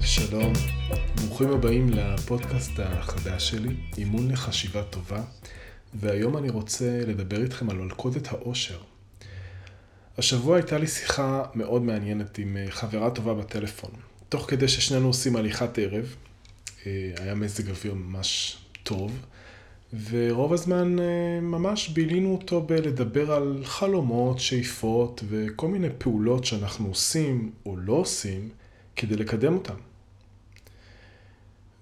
שלום, ברוכים הבאים לפודקאסט החדש שלי, אימון לחשיבה טובה, והיום אני רוצה לדבר איתכם על מלכודת העושר. השבוע הייתה לי שיחה מאוד מעניינת עם אה, חברה טובה בטלפון. תוך כדי ששנינו עושים הליכת ערב, אה, היה מזג אוויר ממש טוב, ורוב הזמן אה, ממש בילינו אותו בלדבר על חלומות, שאיפות וכל מיני פעולות שאנחנו עושים או לא עושים כדי לקדם אותם.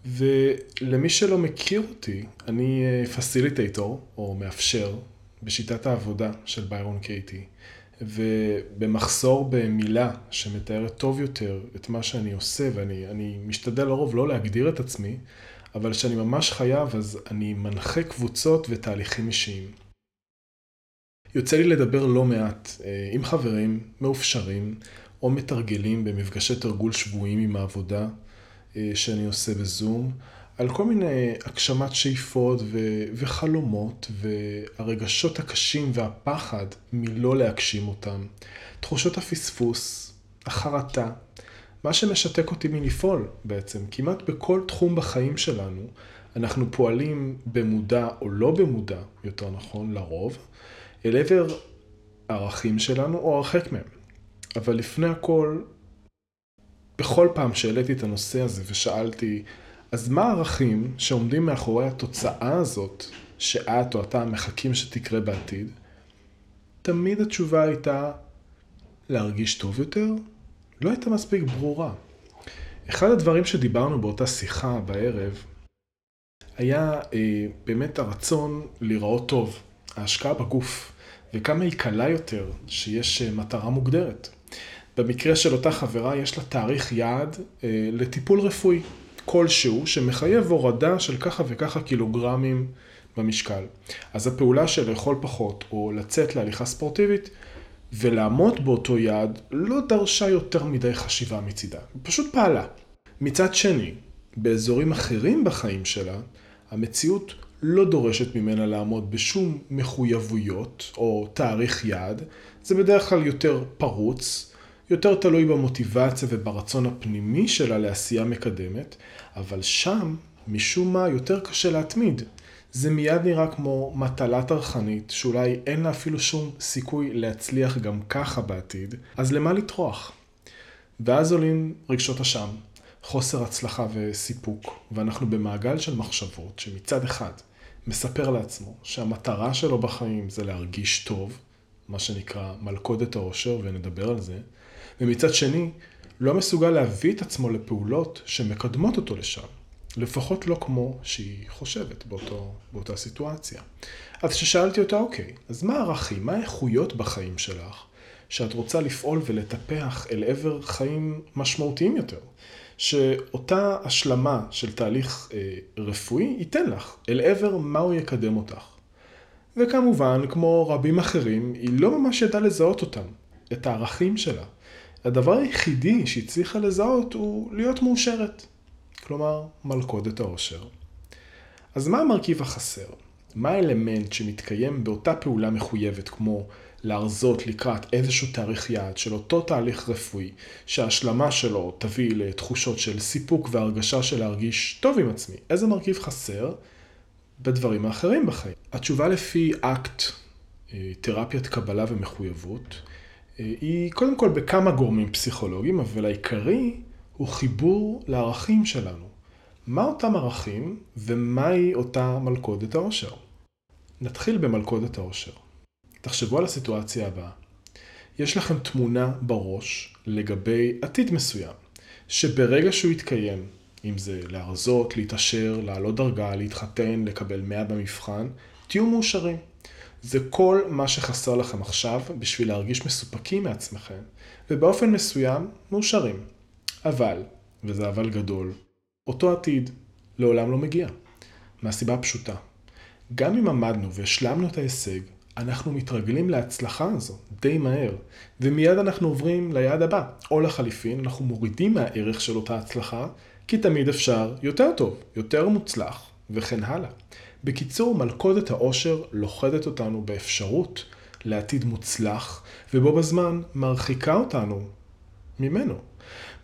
ולמי שלא מכיר אותי, אני פסיליטייטור, או מאפשר, בשיטת העבודה של ביירון קייטי. ובמחסור במילה שמתארת טוב יותר את מה שאני עושה, ואני משתדל לרוב לא להגדיר את עצמי, אבל כשאני ממש חייב, אז אני מנחה קבוצות ותהליכים אישיים. יוצא לי לדבר לא מעט אה, עם חברים מאופשרים או מתרגלים במפגשי תרגול שבועיים עם העבודה אה, שאני עושה בזום, על כל מיני הגשמת שאיפות ו- וחלומות והרגשות הקשים והפחד מלא להגשים אותם, תחושות הפספוס, החרטה, מה שמשתק אותי מלפעול בעצם. כמעט בכל תחום בחיים שלנו אנחנו פועלים במודע או לא במודע, יותר נכון, לרוב, אל עבר הערכים שלנו או הרחק מהם. אבל לפני הכל, בכל פעם שהעליתי את הנושא הזה ושאלתי אז מה הערכים שעומדים מאחורי התוצאה הזאת שאת או אתה מחכים שתקרה בעתיד? תמיד התשובה הייתה להרגיש טוב יותר? לא הייתה מספיק ברורה. אחד הדברים שדיברנו באותה שיחה בערב היה אה, באמת הרצון להיראות טוב, ההשקעה בגוף, וכמה היא קלה יותר שיש אה, מטרה מוגדרת. במקרה של אותה חברה יש לה תאריך יעד אה, לטיפול רפואי. כלשהו שמחייב הורדה של ככה וככה קילוגרמים במשקל. אז הפעולה של לאכול פחות או לצאת להליכה ספורטיבית ולעמוד באותו יעד לא דרשה יותר מדי חשיבה מצידה, היא פשוט פעלה. מצד שני, באזורים אחרים בחיים שלה, המציאות לא דורשת ממנה לעמוד בשום מחויבויות או תאריך יעד, זה בדרך כלל יותר פרוץ, יותר תלוי במוטיבציה וברצון הפנימי שלה לעשייה מקדמת, אבל שם, משום מה, יותר קשה להתמיד. זה מיד נראה כמו מטלה טרחנית, שאולי אין לה אפילו שום סיכוי להצליח גם ככה בעתיד, אז למה לטרוח? ואז עולים רגשות אשם, חוסר הצלחה וסיפוק, ואנחנו במעגל של מחשבות שמצד אחד מספר לעצמו שהמטרה שלו בחיים זה להרגיש טוב, מה שנקרא מלכודת העושר, ונדבר על זה, ומצד שני, לא מסוגל להביא את עצמו לפעולות שמקדמות אותו לשם. לפחות לא כמו שהיא חושבת באותו, באותה סיטואציה. אז כששאלתי אותה, אוקיי, אז מה הערכים, מה האיכויות בחיים שלך, שאת רוצה לפעול ולטפח אל עבר חיים משמעותיים יותר? שאותה השלמה של תהליך אה, רפואי ייתן לך, אל עבר מה הוא יקדם אותך. וכמובן, כמו רבים אחרים, היא לא ממש ידעה לזהות אותם, את הערכים שלה. הדבר היחידי שהיא צריכה לזהות הוא להיות מאושרת. כלומר, מלכודת העושר. אז מה המרכיב החסר? מה האלמנט שמתקיים באותה פעולה מחויבת כמו להרזות לקראת איזשהו תאריך יעד של אותו תהליך רפואי, שההשלמה שלו תביא לתחושות של סיפוק והרגשה של להרגיש טוב עם עצמי? איזה מרכיב חסר בדברים האחרים בחיים? התשובה לפי אקט אה, תרפיית קבלה ומחויבות היא קודם כל בכמה גורמים פסיכולוגיים, אבל העיקרי הוא חיבור לערכים שלנו. מה אותם ערכים ומהי אותה מלכודת העושר? נתחיל במלכודת העושר. תחשבו על הסיטואציה הבאה. יש לכם תמונה בראש לגבי עתיד מסוים, שברגע שהוא יתקיים, אם זה להרזות, להתעשר, לעלות דרגה, להתחתן, לקבל 100 במבחן, תהיו מאושרים. זה כל מה שחסר לכם עכשיו בשביל להרגיש מסופקים מעצמכם, ובאופן מסוים מאושרים. אבל, וזה אבל גדול, אותו עתיד לעולם לא מגיע. מהסיבה הפשוטה. גם אם עמדנו והשלמנו את ההישג, אנחנו מתרגלים להצלחה הזו די מהר, ומיד אנחנו עוברים ליעד הבא, או לחליפין, אנחנו מורידים מהערך של אותה הצלחה, כי תמיד אפשר יותר טוב, יותר מוצלח, וכן הלאה. בקיצור, מלכודת העושר לוכדת אותנו באפשרות לעתיד מוצלח, ובו בזמן מרחיקה אותנו ממנו.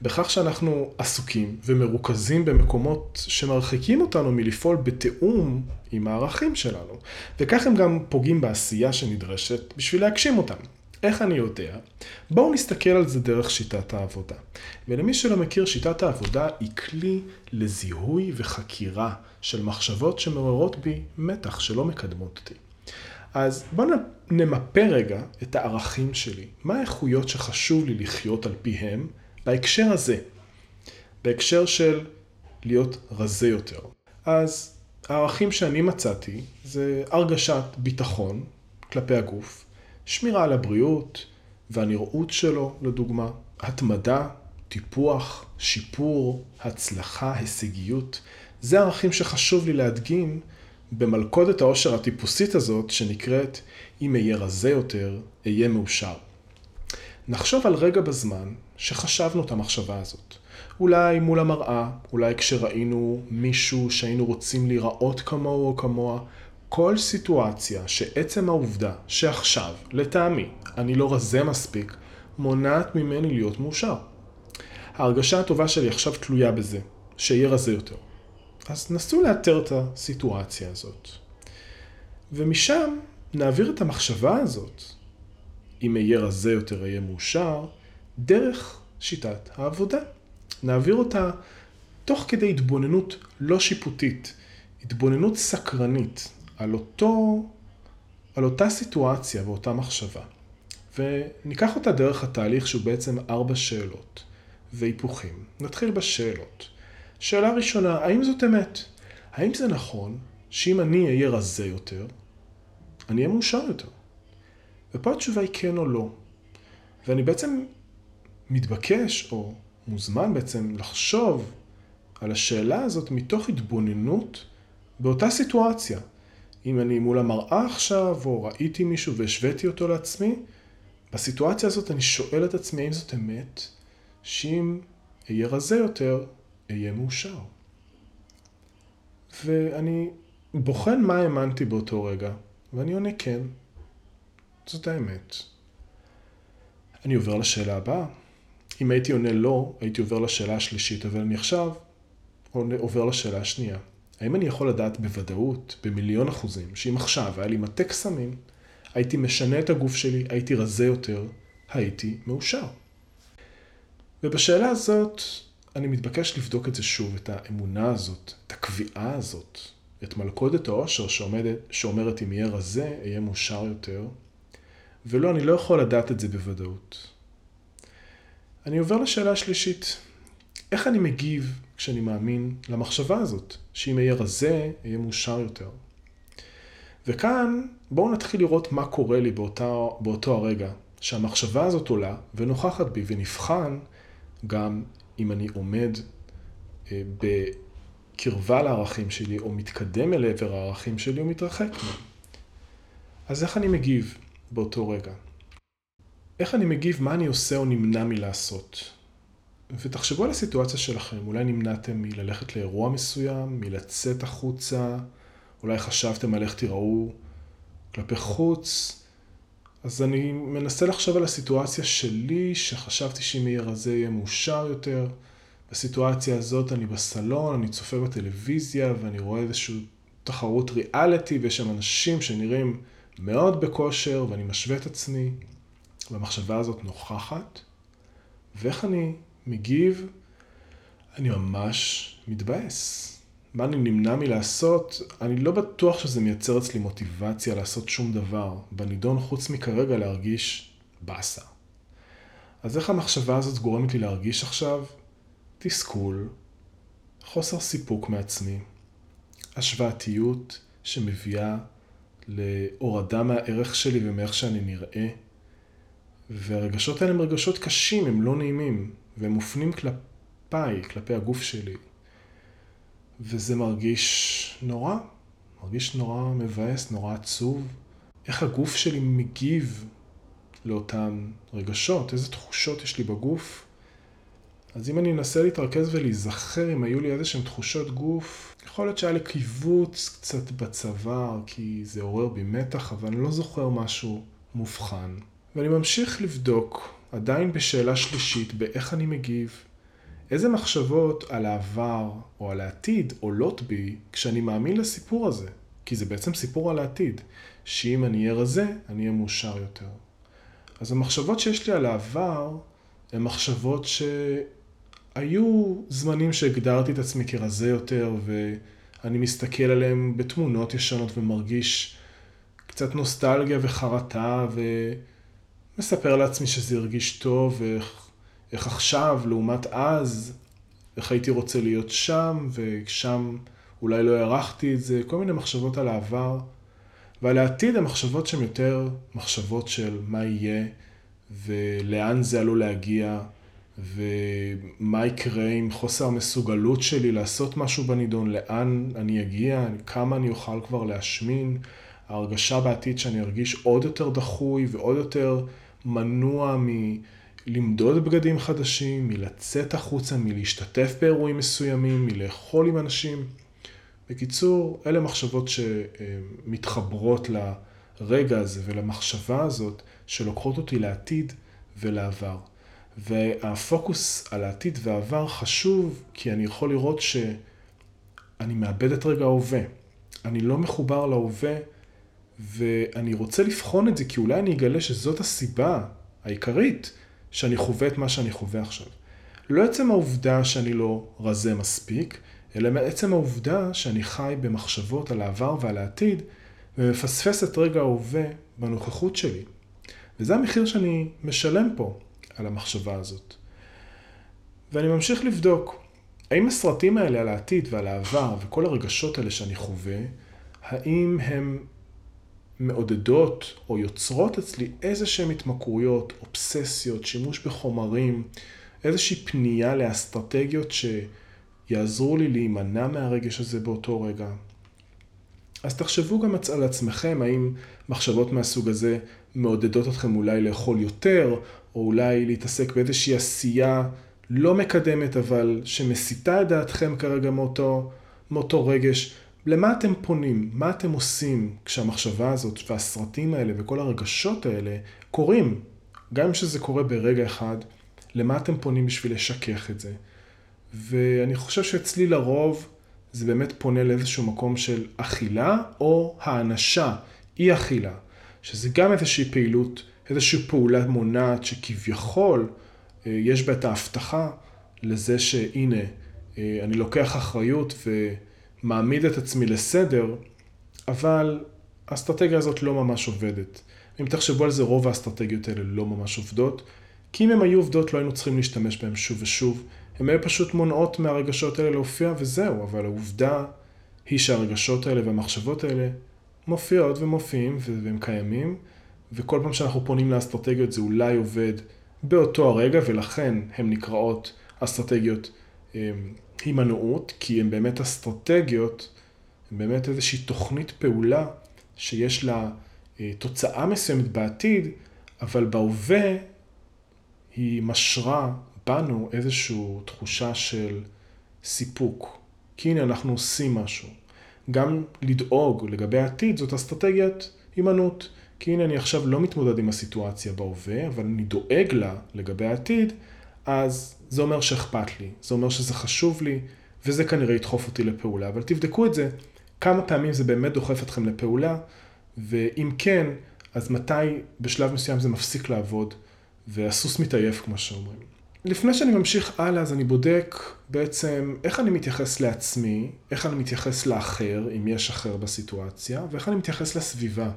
בכך שאנחנו עסוקים ומרוכזים במקומות שמרחיקים אותנו מלפעול בתיאום עם הערכים שלנו. וכך הם גם פוגעים בעשייה שנדרשת בשביל להגשים אותם. איך אני יודע? בואו נסתכל על זה דרך שיטת העבודה. ולמי שלא מכיר, שיטת העבודה היא כלי לזיהוי וחקירה של מחשבות שמעוררות בי מתח שלא מקדמות אותי. אז בואו נמפה רגע את הערכים שלי. מה האיכויות שחשוב לי לחיות על פיהם בהקשר הזה? בהקשר של להיות רזה יותר. אז הערכים שאני מצאתי זה הרגשת ביטחון כלפי הגוף, שמירה על הבריאות והנראות שלו, לדוגמה, התמדה, טיפוח, שיפור, הצלחה, הישגיות. זה ערכים שחשוב לי להדגים במלכודת העושר הטיפוסית הזאת, שנקראת אם אהיה רזה יותר, אהיה מאושר. נחשוב על רגע בזמן שחשבנו את המחשבה הזאת. אולי מול המראה, אולי כשראינו מישהו שהיינו רוצים להיראות כמוהו או כמוה, כל סיטואציה שעצם העובדה שעכשיו, לטעמי, אני לא רזה מספיק, מונעת ממני להיות מאושר. ההרגשה הטובה שלי עכשיו תלויה בזה, שיהיה רזה יותר. אז נסו לאתר את הסיטואציה הזאת. ומשם נעביר את המחשבה הזאת, אם אהיה רזה יותר אהיה מאושר, דרך שיטת העבודה. נעביר אותה תוך כדי התבוננות לא שיפוטית, התבוננות סקרנית על, אותו, על אותה סיטואציה ואותה מחשבה. וניקח אותה דרך התהליך שהוא בעצם ארבע שאלות והיפוכים. נתחיל בשאלות. שאלה ראשונה, האם זאת אמת? האם זה נכון שאם אני אהיה רזה יותר, אני אהיה מאושר יותר? ופה התשובה היא כן או לא. ואני בעצם מתבקש, או מוזמן בעצם, לחשוב על השאלה הזאת מתוך התבוננות באותה סיטואציה. אם אני מול המראה עכשיו, או ראיתי מישהו והשוויתי אותו לעצמי, בסיטואציה הזאת אני שואל את עצמי האם זאת אמת, שאם אהיה רזה יותר, אהיה מאושר. ואני בוחן מה האמנתי באותו רגע, ואני עונה כן, זאת האמת. אני עובר לשאלה הבאה. אם הייתי עונה לא, הייתי עובר לשאלה השלישית, אבל אני עכשיו עובר לשאלה השנייה. האם אני יכול לדעת בוודאות, במיליון אחוזים, שאם עכשיו היה לי מטה קסמים, הייתי משנה את הגוף שלי, הייתי רזה יותר, הייתי מאושר. ובשאלה הזאת, אני מתבקש לבדוק את זה שוב, את האמונה הזאת, את הקביעה הזאת, את מלכודת העושר שעומדת, שאומרת אם יהיה רזה, אהיה מאושר יותר. ולא, אני לא יכול לדעת את זה בוודאות. אני עובר לשאלה השלישית. איך אני מגיב כשאני מאמין למחשבה הזאת, שאם אהיה רזה, אהיה מאושר יותר? וכאן בואו נתחיל לראות מה קורה לי באותה, באותו הרגע, שהמחשבה הזאת עולה ונוכחת בי, ונבחן גם אם אני עומד אה, בקרבה לערכים שלי, או מתקדם אל עבר הערכים שלי, או מתרחק. אז איך אני מגיב באותו רגע? איך אני מגיב, מה אני עושה או נמנע מלעשות? ותחשבו על הסיטואציה שלכם, אולי נמנעתם מללכת לאירוע מסוים, מלצאת החוצה, אולי חשבתם על איך תיראו כלפי חוץ, אז אני מנסה לחשוב על הסיטואציה שלי, שחשבתי שאם יהיה רזה יהיה מאושר יותר. בסיטואציה הזאת אני בסלון, אני צופה בטלוויזיה ואני רואה איזושהי תחרות ריאליטי ויש שם אנשים שנראים מאוד בכושר ואני משווה את עצמי והמחשבה הזאת נוכחת. ואיך אני מגיב? אני ממש מתבאס. מה אני נמנע מלעשות, אני לא בטוח שזה מייצר אצלי מוטיבציה לעשות שום דבר בנידון חוץ מכרגע להרגיש באסה. אז איך המחשבה הזאת גורמת לי להרגיש עכשיו? תסכול, חוסר סיפוק מעצמי, השוואתיות שמביאה להורדה מהערך שלי ומאיך שאני נראה. והרגשות האלה הם רגשות קשים, הם לא נעימים, והם מופנים כלפיי, כלפי הגוף שלי. וזה מרגיש נורא, מרגיש נורא מבאס, נורא עצוב. איך הגוף שלי מגיב לאותן רגשות, איזה תחושות יש לי בגוף. אז אם אני אנסה להתרכז ולהיזכר אם היו לי איזה שהן תחושות גוף, יכול להיות שהיה לי קיבוץ קצת בצוואר, כי זה עורר בי מתח, אבל אני לא זוכר משהו מובחן. ואני ממשיך לבדוק, עדיין בשאלה שלישית, באיך אני מגיב, איזה מחשבות על העבר או על העתיד עולות בי כשאני מאמין לסיפור הזה? כי זה בעצם סיפור על העתיד, שאם אני אהיה רזה, אני אהיה מאושר יותר. אז המחשבות שיש לי על העבר, הן מחשבות שהיו זמנים שהגדרתי את עצמי כרזה יותר, ואני מסתכל עליהם בתמונות ישנות ומרגיש קצת נוסטלגיה וחרטה, ומספר לעצמי שזה הרגיש טוב, ואיך איך עכשיו, לעומת אז, איך הייתי רוצה להיות שם, ושם אולי לא הערכתי את זה, כל מיני מחשבות על העבר. ועל העתיד המחשבות שהן יותר מחשבות של מה יהיה, ולאן זה עלול להגיע, ומה יקרה עם חוסר המסוגלות שלי לעשות משהו בנידון, לאן אני אגיע, כמה אני אוכל כבר להשמין, ההרגשה בעתיד שאני ארגיש עוד יותר דחוי ועוד יותר מנוע מ... למדוד בגדים חדשים, מלצאת החוצה, מלהשתתף באירועים מסוימים, מלאכול עם אנשים. בקיצור, אלה מחשבות שמתחברות לרגע הזה ולמחשבה הזאת שלוקחות אותי לעתיד ולעבר. והפוקוס על העתיד והעבר חשוב כי אני יכול לראות שאני מאבד את רגע ההווה. אני לא מחובר להווה ואני רוצה לבחון את זה כי אולי אני אגלה שזאת הסיבה העיקרית שאני חווה את מה שאני חווה עכשיו. לא עצם העובדה שאני לא רזה מספיק, אלא מעצם העובדה שאני חי במחשבות על העבר ועל העתיד, ומפספס את רגע ההווה בנוכחות שלי. וזה המחיר שאני משלם פה על המחשבה הזאת. ואני ממשיך לבדוק, האם הסרטים האלה על העתיד ועל העבר וכל הרגשות האלה שאני חווה, האם הם מעודדות או יוצרות אצלי איזה שהן התמכרויות, אובססיות, שימוש בחומרים, איזושהי פנייה לאסטרטגיות שיעזרו לי להימנע מהרגש הזה באותו רגע. אז תחשבו גם על עצמכם, האם מחשבות מהסוג הזה מעודדות אתכם אולי לאכול יותר, או אולי להתעסק באיזושהי עשייה לא מקדמת, אבל שמסיתה את דעתכם כרגע מאותו, מאותו רגש, למה אתם פונים? מה אתם עושים כשהמחשבה הזאת והסרטים האלה וכל הרגשות האלה קורים? גם שזה קורה ברגע אחד, למה אתם פונים בשביל לשכך את זה? ואני חושב שאצלי לרוב זה באמת פונה לאיזשהו מקום של אכילה או האנשה, אי אכילה, שזה גם איזושהי פעילות, איזושהי פעולה מונעת שכביכול אה, יש בה את ההבטחה לזה שהנה, אה, אני לוקח אחריות ו... מעמיד את עצמי לסדר, אבל האסטרטגיה הזאת לא ממש עובדת. אם תחשבו על זה, רוב האסטרטגיות האלה לא ממש עובדות, כי אם הן היו עובדות לא היינו צריכים להשתמש בהן שוב ושוב. הן היו פשוט מונעות מהרגשות האלה להופיע וזהו, אבל העובדה היא שהרגשות האלה והמחשבות האלה מופיעות ומופיעים והם קיימים, וכל פעם שאנחנו פונים לאסטרטגיות זה אולי עובד באותו הרגע, ולכן הן נקראות אסטרטגיות אמ, הימנעות, כי הן באמת אסטרטגיות, הן באמת איזושהי תוכנית פעולה שיש לה אה, תוצאה מסוימת בעתיד, אבל בהווה היא משרה בנו איזושהי תחושה של סיפוק. כי הנה אנחנו עושים משהו. גם לדאוג לגבי העתיד זאת אסטרטגיית הימנעות. כי הנה אני עכשיו לא מתמודד עם הסיטואציה בהווה, אבל אני דואג לה לגבי העתיד, אז זה אומר שאכפת לי, זה אומר שזה חשוב לי, וזה כנראה ידחוף אותי לפעולה. אבל תבדקו את זה, כמה פעמים זה באמת דוחף אתכם לפעולה, ואם כן, אז מתי בשלב מסוים זה מפסיק לעבוד, והסוס מתעייף, כמו שאומרים. לפני שאני ממשיך הלאה, אז אני בודק בעצם איך אני מתייחס לעצמי, איך אני מתייחס לאחר, אם יש אחר בסיטואציה, ואיך אני מתייחס לסביבה.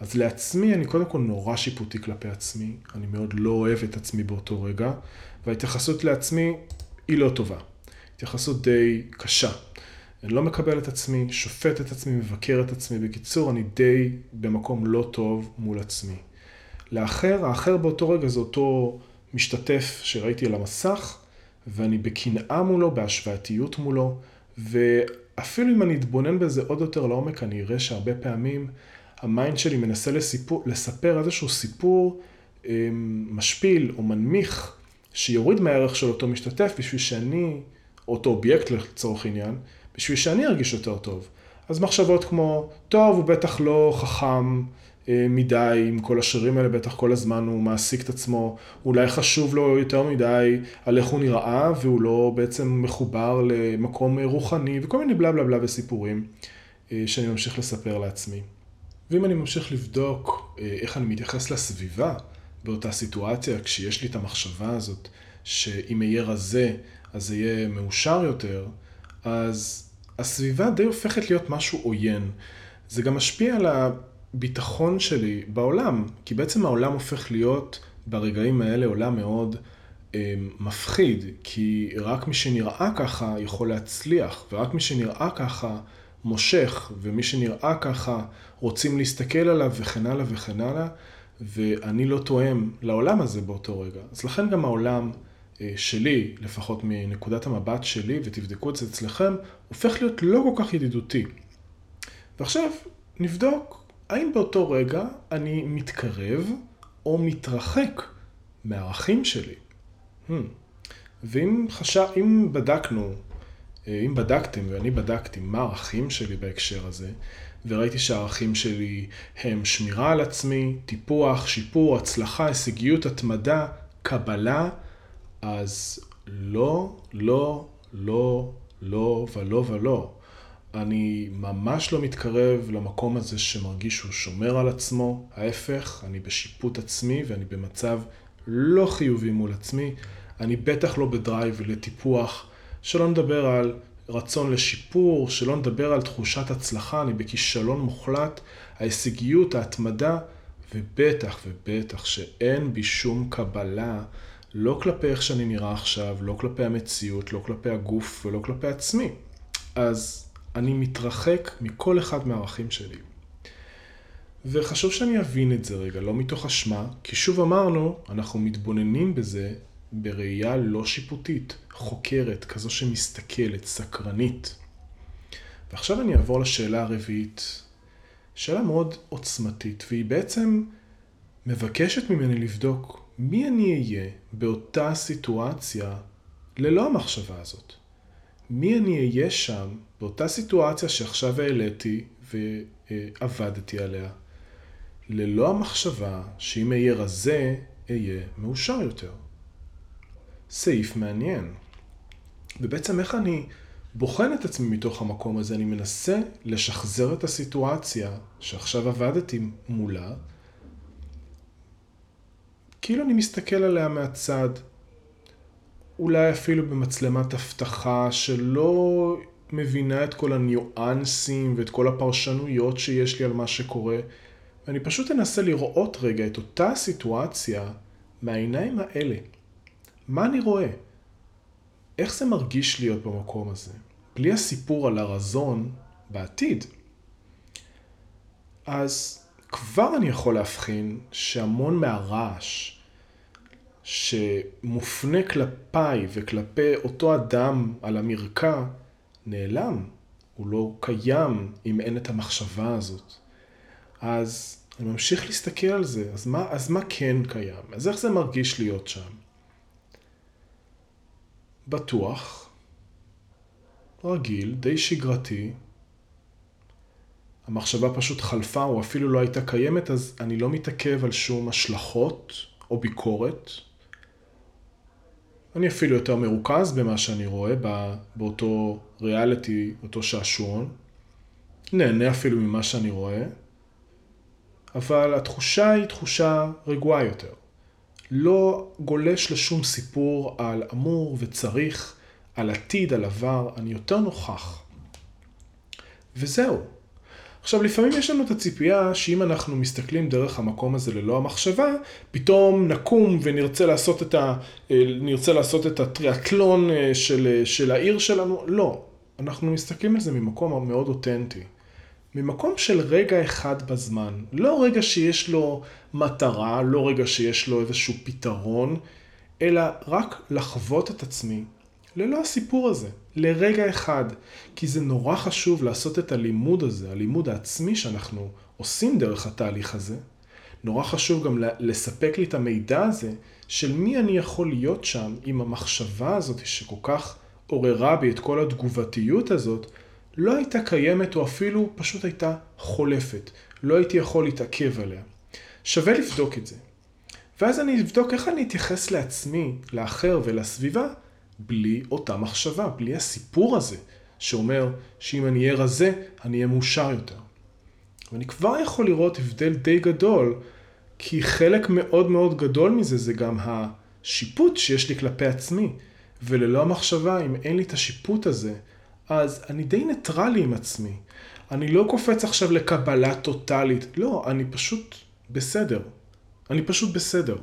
אז לעצמי, אני קודם כל נורא שיפוטי כלפי עצמי, אני מאוד לא אוהב את עצמי באותו רגע, וההתייחסות לעצמי היא לא טובה. התייחסות די קשה. אני לא מקבל את עצמי, שופט את עצמי, מבקר את עצמי. בקיצור, אני די במקום לא טוב מול עצמי. לאחר, האחר באותו רגע זה אותו משתתף שראיתי על המסך, ואני בקנאה מולו, בהשוואתיות מולו, ואפילו אם אני אתבונן בזה עוד יותר לעומק, אני אראה שהרבה פעמים ה mind שלי מנסה לסיפור, לספר איזשהו סיפור אמ, משפיל או מנמיך שיוריד מהערך של אותו משתתף בשביל שאני, אותו אובייקט לצורך עניין, בשביל שאני ארגיש יותר טוב. אז מחשבות כמו, טוב, הוא בטח לא חכם אה, מדי עם כל השירים האלה, בטח כל הזמן הוא מעסיק את עצמו, אולי חשוב לו יותר מדי על איך הוא נראה, והוא לא בעצם מחובר למקום רוחני, וכל מיני בלה בלה בלה וסיפורים אה, שאני ממשיך לספר לעצמי. ואם אני ממשיך לבדוק אה, איך אני מתייחס לסביבה באותה סיטואציה, כשיש לי את המחשבה הזאת, שאם אהיה רזה, אז אהיה מאושר יותר, אז הסביבה די הופכת להיות משהו עוין. זה גם משפיע על הביטחון שלי בעולם, כי בעצם העולם הופך להיות ברגעים האלה עולם מאוד אה, מפחיד, כי רק מי שנראה ככה יכול להצליח, ורק מי שנראה ככה מושך, ומי שנראה ככה רוצים להסתכל עליו וכן הלאה וכן הלאה, ואני לא תואם לעולם הזה באותו רגע. אז לכן גם העולם אה, שלי, לפחות מנקודת המבט שלי, ותבדקו את זה אצלכם, הופך להיות לא כל כך ידידותי. ועכשיו נבדוק האם באותו רגע אני מתקרב או מתרחק מהערכים שלי. Hmm. ואם חשב, אם בדקנו, אם בדקתם ואני בדקתי מה הערכים שלי בהקשר הזה, וראיתי שהערכים שלי הם שמירה על עצמי, טיפוח, שיפור, הצלחה, הישגיות, התמדה, קבלה, אז לא, לא, לא, לא ולא ולא. אני ממש לא מתקרב למקום הזה שמרגיש שהוא שומר על עצמו, ההפך, אני בשיפוט עצמי ואני במצב לא חיובי מול עצמי. אני בטח לא בדרייב לטיפוח, שלא נדבר על רצון לשיפור, שלא נדבר על תחושת הצלחה, אני בכישלון מוחלט, ההישגיות, ההתמדה, ובטח ובטח שאין בי שום קבלה, לא כלפי איך שאני נראה עכשיו, לא כלפי המציאות, לא כלפי הגוף ולא כלפי עצמי. אז אני מתרחק מכל אחד מהערכים שלי. וחשוב שאני אבין את זה רגע, לא מתוך אשמה, כי שוב אמרנו, אנחנו מתבוננים בזה בראייה לא שיפוטית, חוקרת, כזו שמסתכלת, סקרנית. ועכשיו אני אעבור לשאלה הרביעית, שאלה מאוד עוצמתית, והיא בעצם מבקשת ממני לבדוק מי אני אהיה באותה סיטואציה ללא המחשבה הזאת. מי אני אהיה שם באותה סיטואציה שעכשיו העליתי ועבדתי עליה, ללא המחשבה שאם אהיה רזה, אהיה מאושר יותר. סעיף מעניין. ובעצם איך אני בוחן את עצמי מתוך המקום הזה, אני מנסה לשחזר את הסיטואציה שעכשיו עבדתי מולה, כאילו אני מסתכל עליה מהצד, אולי אפילו במצלמת אבטחה שלא מבינה את כל הניואנסים ואת כל הפרשנויות שיש לי על מה שקורה, ואני פשוט אנסה לראות רגע את אותה סיטואציה מהעיניים האלה. מה אני רואה? איך זה מרגיש להיות במקום הזה? בלי הסיפור על הרזון בעתיד. אז כבר אני יכול להבחין שהמון מהרעש שמופנה כלפיי וכלפי אותו אדם על המרקע נעלם. הוא לא קיים אם אין את המחשבה הזאת. אז אני ממשיך להסתכל על זה, אז מה, אז מה כן קיים? אז איך זה מרגיש להיות שם? בטוח, רגיל, די שגרתי. המחשבה פשוט חלפה או אפילו לא הייתה קיימת, אז אני לא מתעכב על שום השלכות או ביקורת. אני אפילו יותר מרוכז במה שאני רואה באותו ריאליטי, אותו שעשועון. נהנה אפילו ממה שאני רואה. אבל התחושה היא תחושה רגועה יותר. לא גולש לשום סיפור על אמור וצריך, על עתיד, על עבר, אני יותר נוכח. וזהו. עכשיו, לפעמים יש לנו את הציפייה שאם אנחנו מסתכלים דרך המקום הזה ללא המחשבה, פתאום נקום ונרצה לעשות את, ה, נרצה לעשות את הטריאטלון אה, של, של העיר שלנו. לא. אנחנו מסתכלים על זה ממקום מאוד אותנטי. ממקום של רגע אחד בזמן. לא רגע שיש לו מטרה, לא רגע שיש לו איזשהו פתרון, אלא רק לחוות את עצמי ללא הסיפור הזה, לרגע אחד. כי זה נורא חשוב לעשות את הלימוד הזה, הלימוד העצמי שאנחנו עושים דרך התהליך הזה. נורא חשוב גם לספק לי את המידע הזה של מי אני יכול להיות שם עם המחשבה הזאת שכל כך עוררה בי את כל התגובתיות הזאת, לא הייתה קיימת או אפילו פשוט הייתה חולפת. לא הייתי יכול להתעכב עליה. שווה לבדוק את זה. ואז אני אבדוק איך אני אתייחס לעצמי, לאחר ולסביבה, בלי אותה מחשבה, בלי הסיפור הזה, שאומר שאם אני אהיה רזה, אני אהיה מאושר יותר. ואני כבר יכול לראות הבדל די גדול, כי חלק מאוד מאוד גדול מזה זה גם השיפוט שיש לי כלפי עצמי. וללא המחשבה, אם אין לי את השיפוט הזה, אז אני די ניטרלי עם עצמי. אני לא קופץ עכשיו לקבלה טוטאלית. לא, אני פשוט בסדר. אני פשוט בסדר.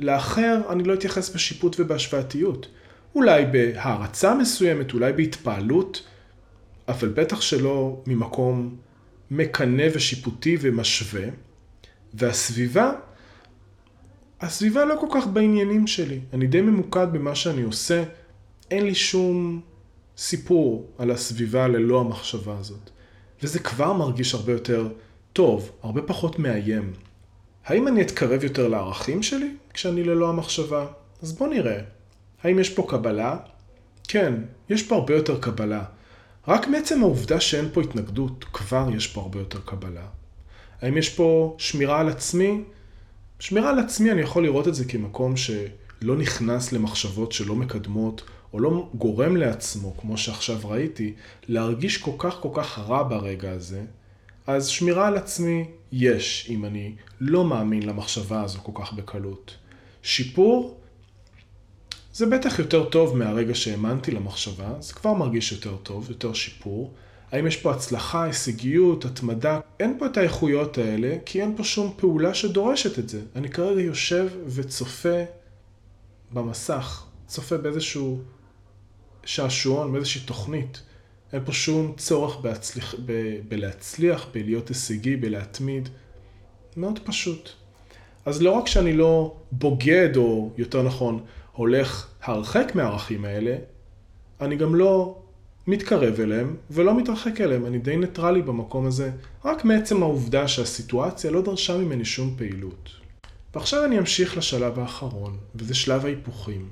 ולאחר אני לא אתייחס בשיפוט ובהשוואתיות. אולי בהערצה מסוימת, אולי בהתפעלות, אבל בטח שלא ממקום מקנא ושיפוטי ומשווה. והסביבה, הסביבה לא כל כך בעניינים שלי. אני די ממוקד במה שאני עושה. אין לי שום סיפור על הסביבה ללא המחשבה הזאת. וזה כבר מרגיש הרבה יותר טוב, הרבה פחות מאיים. האם אני אתקרב יותר לערכים שלי כשאני ללא המחשבה? אז בוא נראה. האם יש פה קבלה? כן, יש פה הרבה יותר קבלה. רק מעצם העובדה שאין פה התנגדות, כבר יש פה הרבה יותר קבלה. האם יש פה שמירה על עצמי? שמירה על עצמי, אני יכול לראות את זה כמקום שלא נכנס למחשבות שלא מקדמות, או לא גורם לעצמו, כמו שעכשיו ראיתי, להרגיש כל כך כל כך רע ברגע הזה, אז שמירה על עצמי יש, אם אני לא מאמין למחשבה הזו כל כך בקלות. שיפור, זה בטח יותר טוב מהרגע שהאמנתי למחשבה, זה כבר מרגיש יותר טוב, יותר שיפור. האם יש פה הצלחה, הישגיות, התמדה? אין פה את האיכויות האלה, כי אין פה שום פעולה שדורשת את זה. אני כרגע יושב וצופה במסך, צופה באיזשהו שעשועון, באיזושהי תוכנית. אין פה שום צורך בהצליח, ב, בלהצליח, בלהיות הישגי, בלהתמיד. מאוד פשוט. אז לא רק שאני לא בוגד, או יותר נכון, הולך הרחק מהערכים האלה, אני גם לא מתקרב אליהם ולא מתרחק אליהם. אני די ניטרלי במקום הזה, רק מעצם העובדה שהסיטואציה לא דרשה ממני שום פעילות. ועכשיו אני אמשיך לשלב האחרון, וזה שלב ההיפוכים.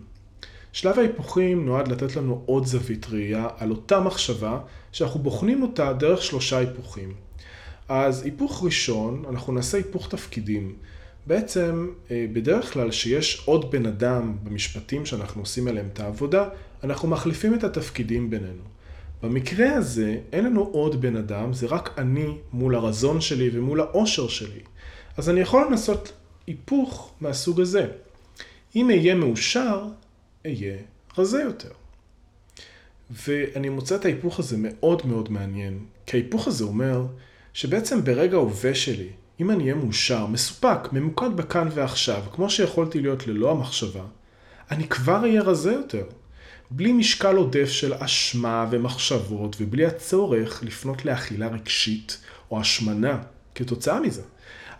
שלב ההיפוכים נועד לתת לנו עוד זווית ראייה על אותה מחשבה שאנחנו בוחנים אותה דרך שלושה היפוכים. אז היפוך ראשון, אנחנו נעשה היפוך תפקידים. בעצם, אה, בדרך כלל שיש עוד בן אדם במשפטים שאנחנו עושים עליהם את העבודה, אנחנו מחליפים את התפקידים בינינו. במקרה הזה, אין לנו עוד בן אדם, זה רק אני מול הרזון שלי ומול האושר שלי. אז אני יכול לנסות היפוך מהסוג הזה. אם אהיה מאושר, אהיה רזה יותר. ואני מוצא את ההיפוך הזה מאוד מאוד מעניין, כי ההיפוך הזה אומר שבעצם ברגע ההווה שלי, אם אני אהיה מאושר, מסופק, ממוקד בכאן ועכשיו, כמו שיכולתי להיות ללא המחשבה, אני כבר אהיה רזה יותר. בלי משקל עודף של אשמה ומחשבות, ובלי הצורך לפנות לאכילה רגשית או השמנה כתוצאה מזה.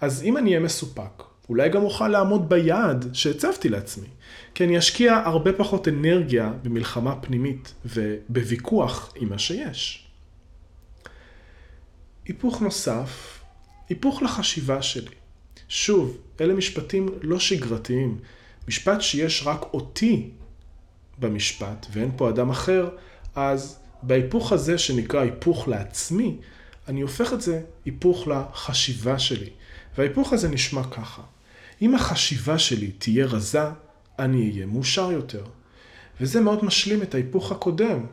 אז אם אני אהיה מסופק, אולי גם אוכל לעמוד ביעד שהצבתי לעצמי. כי אני אשקיע הרבה פחות אנרגיה במלחמה פנימית ובוויכוח עם מה שיש. היפוך נוסף, היפוך לחשיבה שלי. שוב, אלה משפטים לא שגרתיים. משפט שיש רק אותי במשפט ואין פה אדם אחר, אז בהיפוך הזה שנקרא היפוך לעצמי, אני הופך את זה היפוך לחשיבה שלי. וההיפוך הזה נשמע ככה. אם החשיבה שלי תהיה רזה, אני אהיה מאושר יותר. וזה מאוד משלים את ההיפוך הקודם.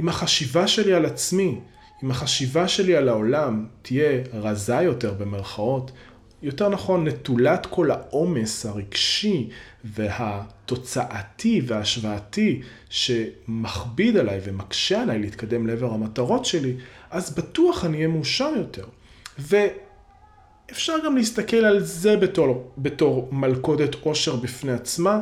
אם החשיבה שלי על עצמי, אם החשיבה שלי על העולם תהיה רזה יותר במרכאות, יותר נכון נטולת כל העומס הרגשי והתוצאתי וההשוואתי שמכביד עליי ומקשה עליי להתקדם לעבר המטרות שלי, אז בטוח אני אהיה מאושר יותר. אפשר גם להסתכל על זה בתור, בתור מלכודת עושר בפני עצמה,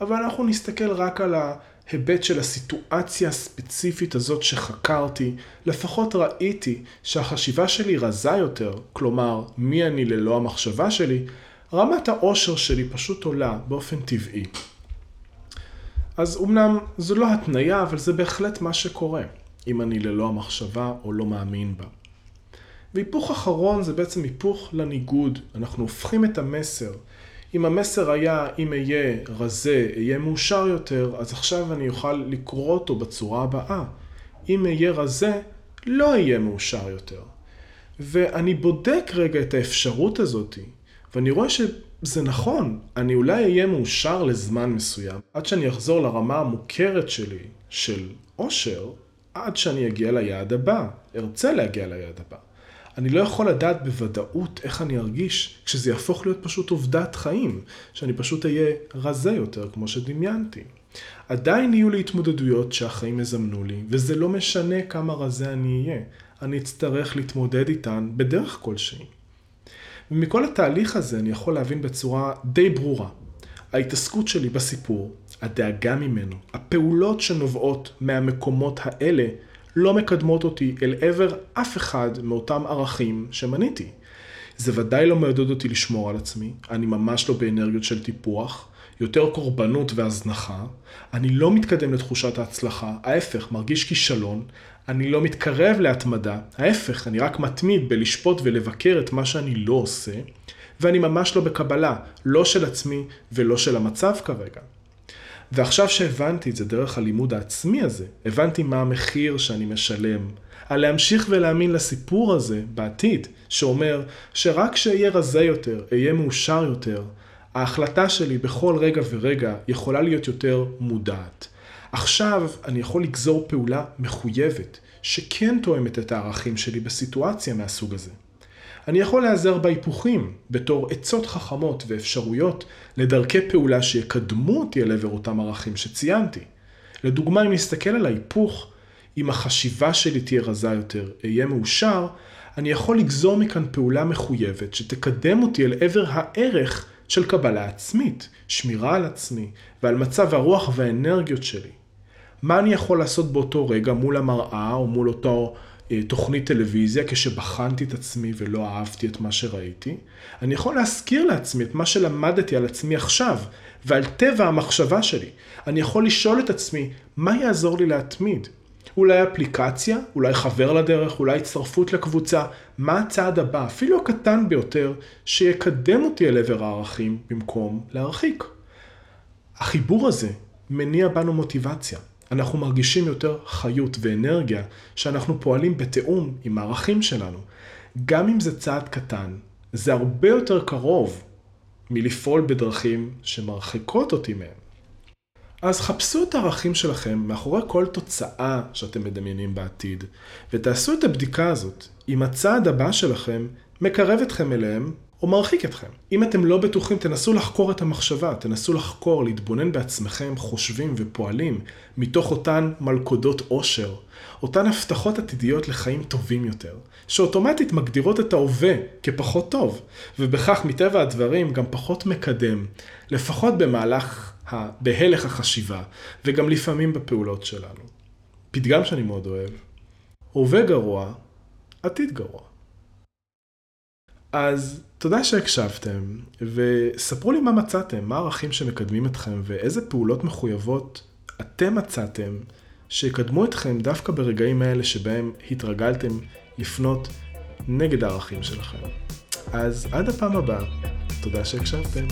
אבל אנחנו נסתכל רק על ההיבט של הסיטואציה הספציפית הזאת שחקרתי. לפחות ראיתי שהחשיבה שלי רזה יותר, כלומר, מי אני ללא המחשבה שלי, רמת העושר שלי פשוט עולה באופן טבעי. אז אמנם זו לא התניה, אבל זה בהחלט מה שקורה, אם אני ללא המחשבה או לא מאמין בה. והיפוך אחרון זה בעצם היפוך לניגוד. אנחנו הופכים את המסר. אם המסר היה, אם אהיה רזה, אהיה מאושר יותר, אז עכשיו אני אוכל לקרוא אותו בצורה הבאה. אם אהיה רזה, לא אהיה מאושר יותר. ואני בודק רגע את האפשרות הזאת, ואני רואה שזה נכון, אני אולי אהיה מאושר לזמן מסוים, עד שאני אחזור לרמה המוכרת שלי של אושר, עד שאני אגיע ליעד הבא, ארצה להגיע ליעד הבא. אני לא יכול לדעת בוודאות איך אני ארגיש כשזה יהפוך להיות פשוט עובדת חיים, שאני פשוט אהיה רזה יותר כמו שדמיינתי. עדיין יהיו לי התמודדויות שהחיים יזמנו לי, וזה לא משנה כמה רזה אני אהיה. אני אצטרך להתמודד איתן בדרך כלשהי. ומכל התהליך הזה אני יכול להבין בצורה די ברורה. ההתעסקות שלי בסיפור, הדאגה ממנו, הפעולות שנובעות מהמקומות האלה, לא מקדמות אותי אל עבר אף אחד מאותם ערכים שמניתי. זה ודאי לא מעודד אותי לשמור על עצמי, אני ממש לא באנרגיות של טיפוח, יותר קורבנות והזנחה, אני לא מתקדם לתחושת ההצלחה, ההפך, מרגיש כישלון, אני לא מתקרב להתמדה, ההפך, אני רק מתמיד בלשפוט ולבקר את מה שאני לא עושה, ואני ממש לא בקבלה, לא של עצמי ולא של המצב כרגע. ועכשיו שהבנתי את זה דרך הלימוד העצמי הזה, הבנתי מה המחיר שאני משלם, על להמשיך ולהאמין לסיפור הזה בעתיד, שאומר שרק כשאהיה רזה יותר, אהיה מאושר יותר, ההחלטה שלי בכל רגע ורגע יכולה להיות יותר מודעת. עכשיו אני יכול לגזור פעולה מחויבת, שכן תואמת את הערכים שלי בסיטואציה מהסוג הזה. אני יכול להיעזר בהיפוכים בתור עצות חכמות ואפשרויות לדרכי פעולה שיקדמו אותי אל עבר אותם ערכים שציינתי. לדוגמה, אם נסתכל על ההיפוך, אם החשיבה שלי תהיה רזה יותר, אהיה מאושר, אני יכול לגזור מכאן פעולה מחויבת שתקדם אותי אל עבר הערך של קבלה עצמית, שמירה על עצמי ועל מצב הרוח והאנרגיות שלי. מה אני יכול לעשות באותו רגע מול המראה או מול אותו תוכנית טלוויזיה כשבחנתי את עצמי ולא אהבתי את מה שראיתי? אני יכול להזכיר לעצמי את מה שלמדתי על עצמי עכשיו ועל טבע המחשבה שלי. אני יכול לשאול את עצמי, מה יעזור לי להתמיד? אולי אפליקציה, אולי חבר לדרך, אולי הצטרפות לקבוצה, מה הצעד הבא, אפילו הקטן ביותר, שיקדם אותי אל עבר הערכים במקום להרחיק. החיבור הזה מניע בנו מוטיבציה. אנחנו מרגישים יותר חיות ואנרגיה שאנחנו פועלים בתיאום עם הערכים שלנו. גם אם זה צעד קטן, זה הרבה יותר קרוב מלפעול בדרכים שמרחיקות אותי מהם. אז חפשו את הערכים שלכם מאחורי כל תוצאה שאתם מדמיינים בעתיד, ותעשו את הבדיקה הזאת אם הצעד הבא שלכם מקרב אתכם אליהם או מרחיק אתכם. אם אתם לא בטוחים, תנסו לחקור את המחשבה, תנסו לחקור, להתבונן בעצמכם, חושבים ופועלים מתוך אותן מלכודות עושר, אותן הבטחות עתידיות לחיים טובים יותר, שאוטומטית מגדירות את ההווה כפחות טוב, ובכך מטבע הדברים גם פחות מקדם, לפחות במהלך, בהלך החשיבה, וגם לפעמים בפעולות שלנו. פתגם שאני מאוד אוהב, הווה גרוע, עתיד גרוע. אז תודה שהקשבתם, וספרו לי מה מצאתם, מה הערכים שמקדמים אתכם, ואיזה פעולות מחויבות אתם מצאתם שיקדמו אתכם דווקא ברגעים האלה שבהם התרגלתם לפנות נגד הערכים שלכם. אז עד הפעם הבאה, תודה שהקשבתם.